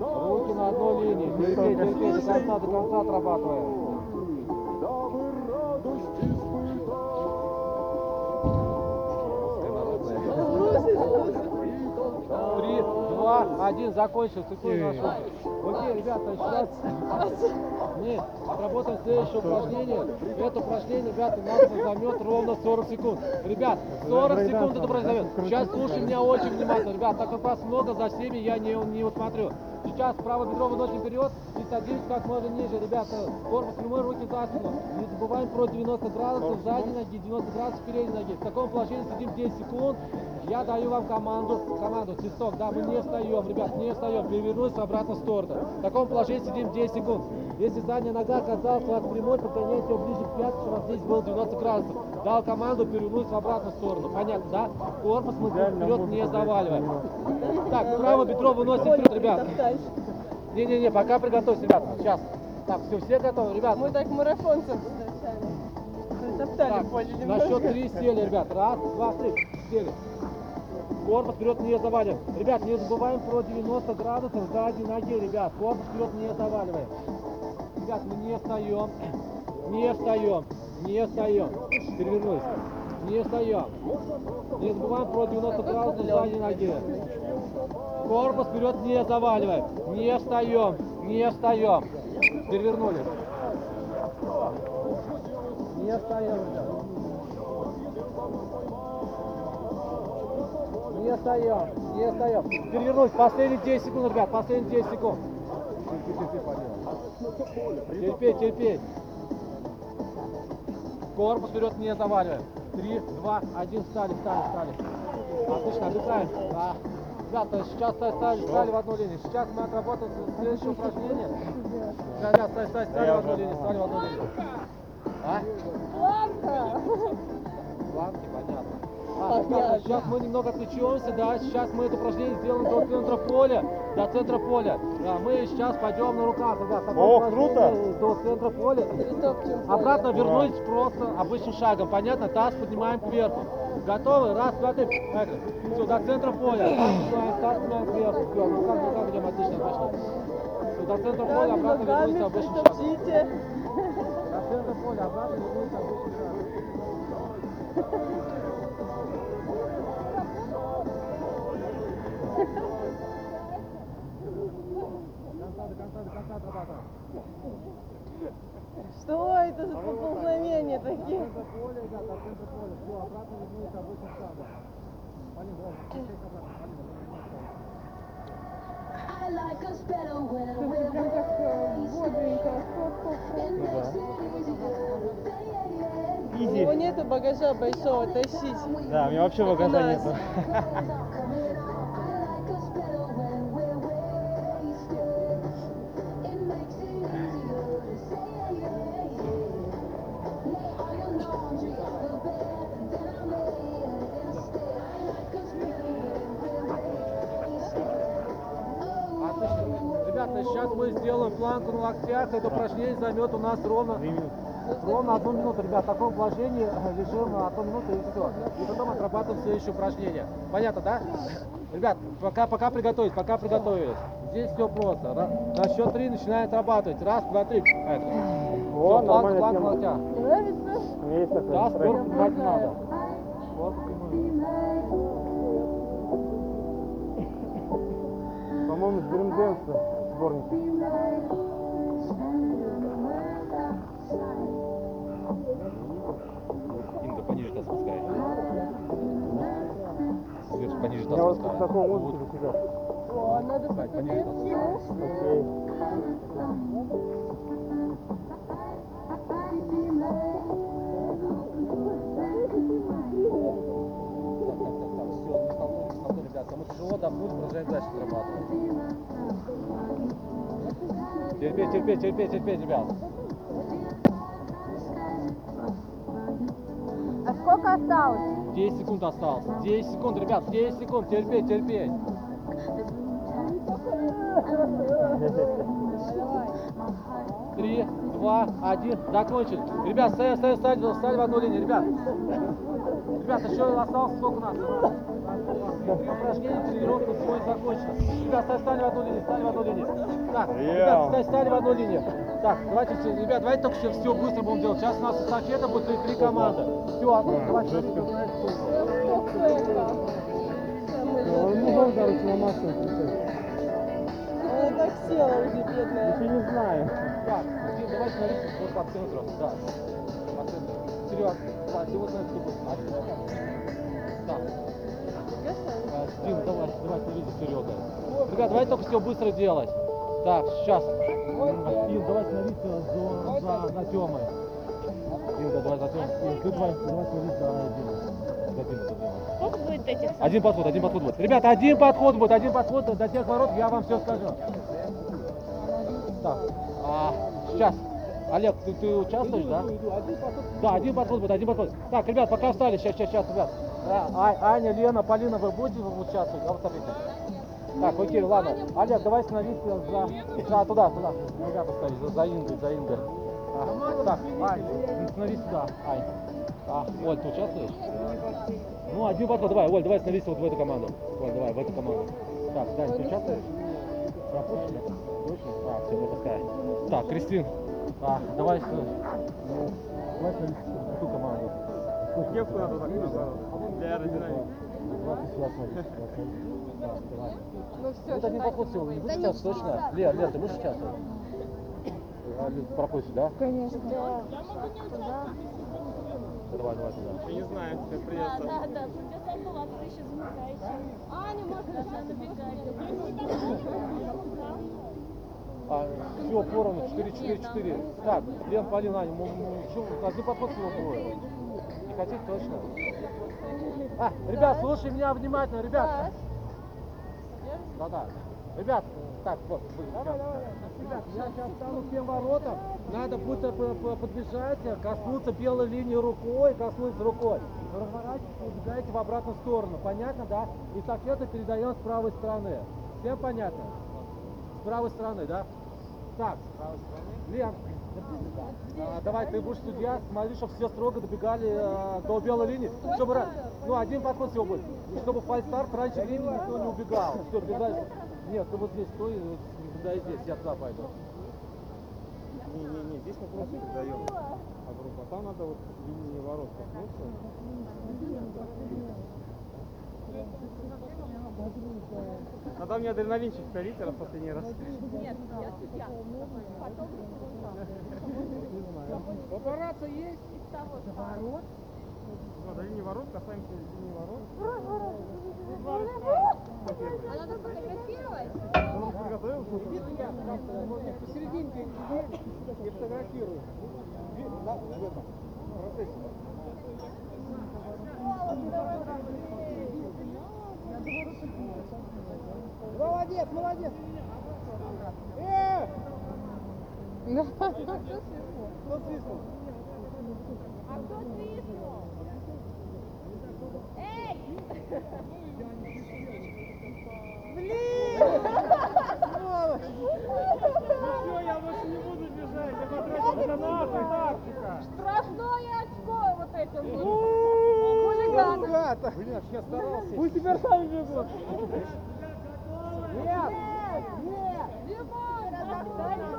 Руки на одной линии. Терпеть, терпеть, до конца, до конца отрабатываем. Два, один, закончил. Секунду нашел. Окей, ребята, сейчас... Нет, отработаем следующее упражнение. Это упражнение, ребята, нас займет ровно 40 секунд. Ребят, 40 секунд это займет. Сейчас слушай меня очень внимательно, ребят, так как вас много, за всеми я не, не усмотрю. Сейчас правое бедро выносим вперед и садимся как можно ниже, ребята. Корпус прямой, руки за спину. Не забываем про 90 градусов сзади ноги, 90 градусов передней ноги. В таком положении сидим 10 секунд. Я даю вам команду, команду, свисток, да, мы не встаем, ребят, не встаем, перевернулись в обратную сторону. В таком положении сидим 10 секунд. Если задняя нога оказалась у вас прямой, подгоняйте ее ближе к пятке, чтобы у вас здесь было 90 градусов. Дал команду, перевернулись в обратную сторону. Понятно, да? Корпус мы вперед не заваливаем. Так, правое бедро выносим вперед, ребят. Не-не-не, пока приготовься, ребят. Сейчас. Так, все, все готовы, ребят. Мы так марафонцев встречали. Так, на счет три сели, ребят. Раз, два, три. Сели. Корпус вперед не заваливаем. Ребят, не забываем про 90 градусов сзади ноги, ребят. Корпус вперед не заваливаем. Ребят, мы не встаем. Не встаем. Не встаем. Перевернулись. Не встаем. Не забываем про 90 градусов сзади ноги. Корпус вперед не заваливаем. Не встаем. Не встаем. Перевернулись. Не встаем, ребят. Не встаем, не встаем. Перевернуть. Последние 10 секунд, ребят, последние 10 секунд. Терпеть, терпеть. Корпус вперед не заваливаем. Три, два, один, встали, встали, встали. Отлично, отдыхаем. Да. Ребята, сейчас стали, стали, стали в одну линию. Сейчас мы отработаем следующее упражнение. Ребят, стали, стали, стали в одну линию, стали в одну линию. А? Ладно. Планки, понятно. А, ребята, сейчас мы немного отвлечемся, да, сейчас мы это упражнение сделаем до центра поля, до центра поля. Да, мы сейчас пойдем на руках, ребят, такое О, упражнение До центра поля. Обратно вернуть просто обычным шагом, понятно? Таз поднимаем кверху. Готовы? Раз, два, три. Поехали. Все, до центра поля. Таз поднимаем, таз поднимаем кверху. Все, ну как, ну как идем, отлично, пошли. Все, до центра поля, обратно вернуться обычным шагом. До центра поля, обратно вернуться обычным шагом. Us better when Слушай, we're прям так э, бодренько. У него нету багажа большого тащить. Да, у меня вообще багажа нету. локтях. Это упражнение займет у нас ровно, ровно одну минуту. Ребят, в таком положении э, лежим на одну минуту и все. И потом отрабатываем следующее упражнение. Понятно, да? Ребят, пока, пока приготовились, пока приготовились. Здесь все просто. На, на счет три начинаем отрабатывать. Раз, два, три. Поехали. О, Всё, планка, планка локтях. Нравится? Да, сверху брать надо. Вот, прямую. По-моему, с Dance сборник. Спускай. Сверху пониже Я вот спускай. в таком музыке за тебя. О, надо Спускай, пониже таз спускай. Окей. Кому тяжело, отдохнуть, продолжаем дальше отрабатывать. Терпеть, терпеть, терпеть, терпеть, ребят. Сколько осталось? 10 секунд осталось. 10 секунд, ребят, 10 секунд, терпеть, терпеть. Три, два, один, закончили. Ребят, стоим, стоим, стали, стали в одну линию, ребят. Ребят, еще осталось сколько у нас? Три упражнения, тренировка будет закончена. Ребят, стали, стали в одну линию, стали в одну линию. Так, ребят, стали, стали в одну линию. Так, давайте, все, ребят, давайте только все, все быстро будем делать. Сейчас у нас эстафета будет три, три команды. Все, давайте, смотрите, Сколько это? Самый Ну, ну, короче, на массу. Она так села уже, бедная. Еще не знаю. Так, Дим, давай смотрите вот по центру. Да. По центру. Серег, давай, ты вот на будет. Так. Дим, давай, давай, смотрите, Серега. Ребят, давай только все быстро делать. Так, сейчас. Дим, давай смотрите за, за, за Тёмой. Да, давай за Тёмой. Дим, ты давай, давай смотри за Димой. За Димой, за Димой. Сколько будет этих Один подход, один подход будет. Ребята, один подход будет, один подход до тех ворот, я вам все скажу. Так, а, сейчас. Олег, ты, ты участвуешь, да? Да, один подход будет, один подход. Так, ребят, пока встали, сейчас, сейчас, сейчас, ребят. Да, А- Аня, Лена, Полина, вы будете участвовать? А вот смотрите. Так, окей, ладно. Олег, давай становиться за, за туда, туда. Ребята, стоит, за, за Ингой, за Ингой. А, так, Ань, становись сюда, Ань. А, Оль, ты участвуешь? Ну, один подход, давай, Оль, давай становись вот в эту команду. Оль, давай, в эту команду. Так, Дань, ты участвуешь? Точно? Точно? А, все, выпускай. Так, Кристин, а, давай, с- ну, давай в ту команду. Кепку надо так для аэродинамики. Давай сюда сюда давай. Ну все, Вот один подход всего, не будешь участвовать, точно? Лер, Лер, ты будешь участвовать? А, Лер, Пропустишь, да? Конечно. Давай, давай, туда. Я не знаю, как придется. Да, да, придется отдуваться, ты еще замыкающий. Аня, может, сейчас А, все, поровну, 4-4-4. Так, Лен, Полина, Аня, м- м- чё, один подход всего будет. Не хотите точно? А, ребят, слушай меня внимательно, ребят. Да-да. Ребят, так, вот, вы, давай, давай, Ребят, я сейчас стану к тем воротам, надо будет подбежать, коснуться белой линии рукой, коснуться рукой. Разворачивайтесь, убегаете в обратную сторону, понятно, да? И эстафету передаем с правой стороны. Всем понятно? С правой стороны, да? Так, Лен, а, давай ты будешь судья, смотри, чтобы все строго добегали э, до белой линии, чтобы ну один подход всего будет, и чтобы фальстарт раньше времени никто не убегал. Все, бежали. Нет, ты вот здесь стой, вот, да и здесь, я туда пойду. Не-не-не, здесь мы просто передаем огруб, а там надо вот линии ворот коснуться. Надо мне адреналинчик старить раз последний раз. Нет, я судья. Потом Попараться есть? ворот. Ну, до линии ворот, касаемся линии ворот. А надо сфотографировать? Ну, подготовился? Посерединке и фотографирую. Да, в этом процессе. Молодец, молодец. Э! Кто свистнул? А кто свистнул? Эй! Все, я больше не буду бежать, я потратил это наша тактика. Штрафное очко вот этим. Ребята, блин, я старался. Пусть теперь сами бегут. Нет! Нет! Димон, разогнали!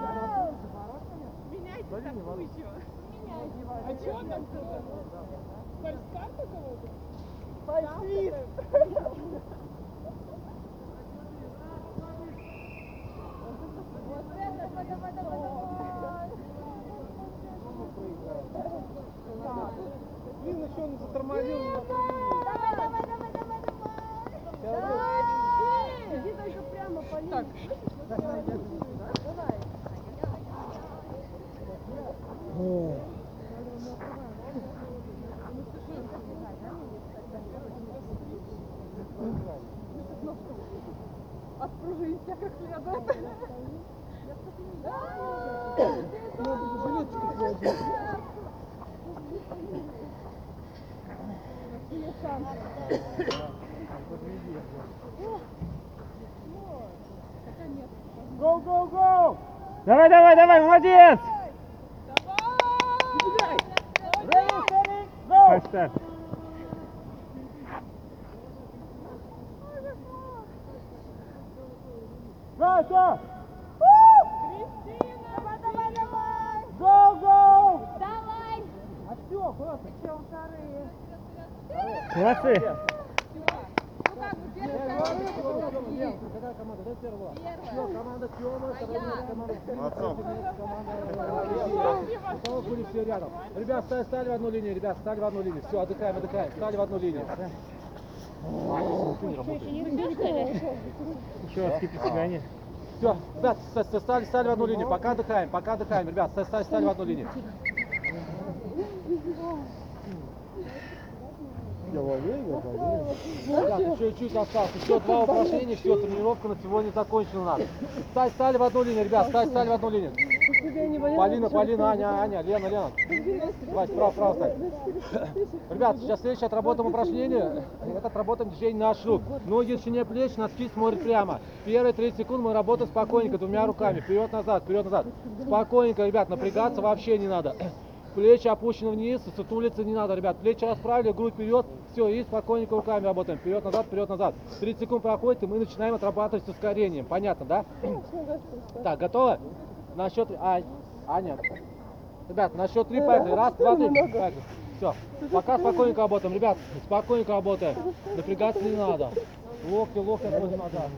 Такую еще. А что там кто-то? Фальскарта кого-то? Фальсвист! Вот это, давай, давай, давай, давай! Блин, еще он затормозил. Давай, давай, давай, давай, давай! Давай! Иди только прямо по линии. Давай. Отпружинься как следует. Go, go, go! Давай, давай, давай, молодец! Ready, steady, go! Фальстарт. Go, go! Кристина, давай, давай, давай! Go, go! Давай! А все, куда ты? Все, вторые. Молодцы. Ну как бы первый, второй, третий, четвертый. Какая команда? Дай первого. Первая. Все, команда Тёма, я. команда Молодцом. У кого были все рядом. Ребят, стали, стали в одну линию, ребят, стали в одну линию. Все, отдыхаем, отдыхаем. Стали в одну линию. Еще раз присягание. Все, ребят, ст- ст- стали, стали в одну линию. Пока отдыхаем, пока отдыхаем. Ребят, ст- стали, стали в одну линию. Ребят, еще чуть осталось. Еще два упражнения, все, тренировка на сегодня закончена у нас. Стали, стали в одну линию, ребят, стали, стали в одну линию. Полина, Полина, Аня, Аня, Лена, Лена. Давайте, справа, справа стать. Ребят, сейчас следующее отработаем упражнение. Это отработаем движение на рук. Ноги в ширине плеч, носки смотрят прямо. Первые 30 секунд мы работаем спокойненько, двумя руками. Вперед-назад, вперед-назад. Спокойненько, ребят, напрягаться вообще не надо. Плечи опущены вниз, сутулиться не надо, ребят. Плечи расправили, грудь вперед. Все, и спокойненько руками работаем. Вперед-назад, вперед-назад. 30 секунд проходит, и мы начинаем отрабатывать с ускорением. Понятно, да? Так, готовы? На счет... А, а нет. Ребят, на счет три поехали. Раз, два, три. Поехали. Все. Пока спокойненько работаем. Ребят, спокойненько работаем. Напрягаться не надо. Локти, локти отводим назад.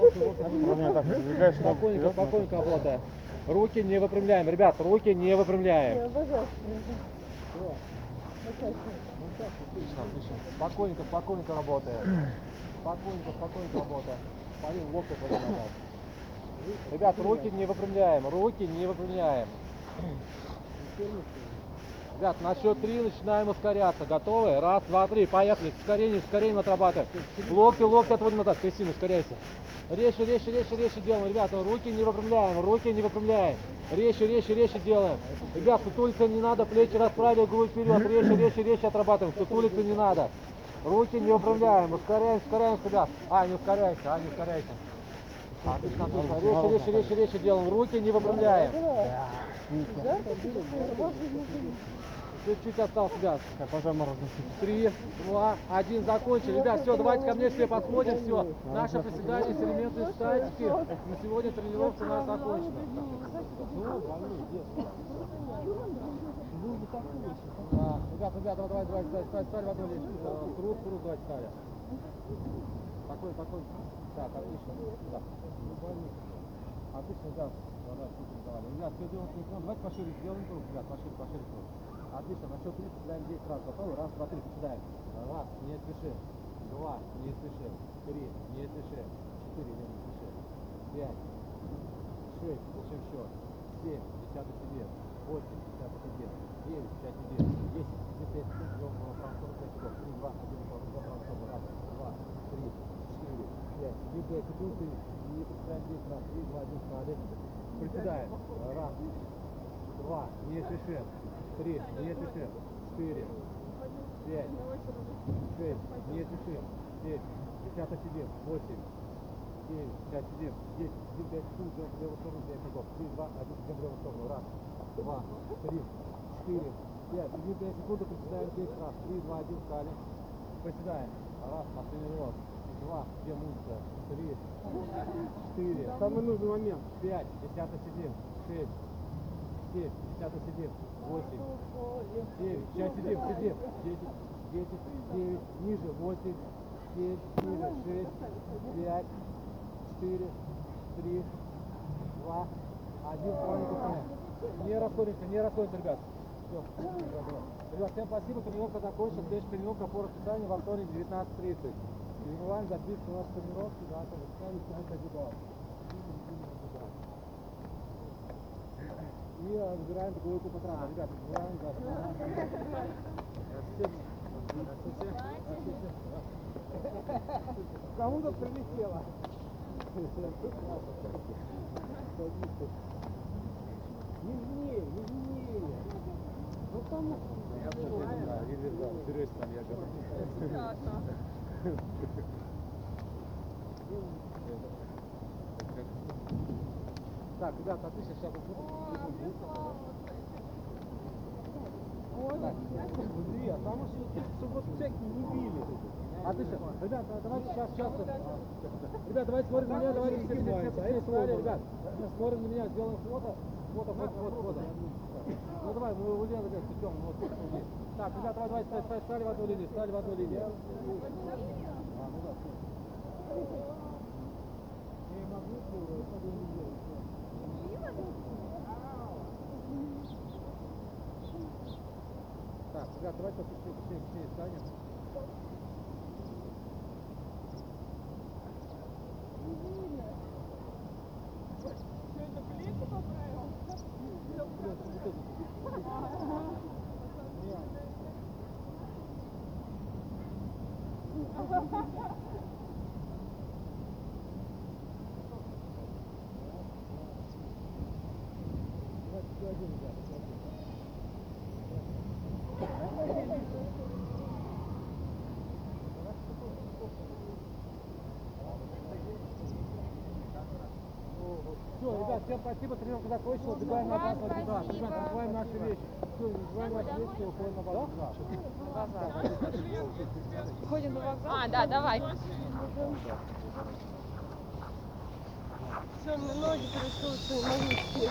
Локти, локти. Спокойненько, спокойненько работаем. Руки не выпрямляем. Ребят, руки не выпрямляем. Отлично, отлично. Спокойненько, спокойненько работаем. Спокойненько, спокойненько работаем. Полин, отводим назад. Ребят, руки не выпрямляем, руки не выпрямляем. Ребят, на счет три начинаем ускоряться. Готовы? Раз, два, три. Поехали. Ускорение, ускорение отрабатываем. Локти, локти отводим назад. Кристина, ускоряйся. Резче, резче, резче, резче делаем. Ребята, руки не выпрямляем, руки не выпрямляем. Резче, резче, резче делаем. Ребят, сутулиться не надо, плечи расправили, грудь вперед. Резче, резче, резче отрабатываем. Сутулиться не надо. Руки не выпрямляем. Ускоряемся, ускоряемся, ребят. А, не ускоряйся, а, не ускоряйся. Отлично, отлично. Резче, резче, резче, резче делаем. Руки не выпрямляем. Чуть-чуть осталось, ребят. Три, два, один, закончили. Ребят, все, давайте ко мне все подходим, все. Наше приседание с элементами статики. На сегодня тренировка у нас закончена. Да, Ребят, ребят, давай, давай, давай, ставь, ставь линию. Э, Круг, круг, давайте ставим. Такой, такой. Так, отлично. Да. Отлично, да. Да, да, супер, давай. Ребят, все делаем. Давайте пошире сделаем круг, ребят, пошире, пошире круг. Отлично, на счет три приседаем 10 раз. Готовы? Раз, два, три, приседаем. Раз, не спешим. Два, не спешим. Три, не спешим. Четыре, не спешим. Пять, шесть, получаем счет. Семь, десятый себе. Восемь, десятый себе. Девять, пять себе. Десять, десять, десять, делаем на правую сторону, пять шагов. Три, два, один, два, два, правую сторону. Раз, два, три, четыре, пять. Не пять секунд, и не приседаем 10 раз. Три, два, один, встали. Приседаем. Раз, два, не спешим. Три, не спешим. Четыре, пять, шесть, не спешим. Семь, десятый сидим. Восемь, девять, пять сидим. Десять, один, пять секунд, делаем в левую сторону, пять шагов. Три, два, один, идем в левую сторону. Раз, два, три, четыре, пять. Один, пять секунд, приседаем 10 раз. Три, два, один, встали. Приседаем. Раз, последний раз. Два, где мышца? Три, четыре, Самый нужный момент. пять, десятый сидим. Шесть, семь, десятый сидим. Восемь, девять, сейчас сидим, сидим. Десять, десять, девять, ниже, восемь, семь, ниже, шесть, пять, четыре, три, два, один, маленький снимаем. Не расходимся, не расходимся, ребят. Все. Ребят, всем спасибо, тренировка закончилась. Следующая тренировка по расписанию во вторник 19.30. Тренирование, записка у нас тренировки, да, там расписание сегодня И э, выбираем двойку по травмам. Ребята, выбираем. Здравствуйте. Кому-то прилетело. Нежнее, нежнее. Ну там... Я тоже не знаю, или да, берешь там, я говорю. Так, ребята, отлично, сейчас Так, смотри, а там уж, вот всякие не били. Отлично. Ребят, а давайте сейчас, сейчас. Ребят, давайте смотрим на меня, давайте все, все, все, все, все, ребят. Смотрим на меня, сделаем фото. Фото, фото, фото, фото. Ну давай, мы у Лены как идем, вот. Так, ребят, давай, давай, стали, стали, стали в одну линию, стали в одну линию. А, ну да. Я не могу, я пойду не делаю. Так, ребят, давайте посмотрим, посмотрим, посмотрим, станем. Давайте еще один, ребят, еще один. Все, ребят, всем спасибо, тренировка закончилась, убегаем на базу туда. Ребят, забываем наши вещи. Все, забываем наши вещи и уходим на базу туда. Ходим на вокзал. А, да, давай. Все, мне ноги трясутся, могу идти.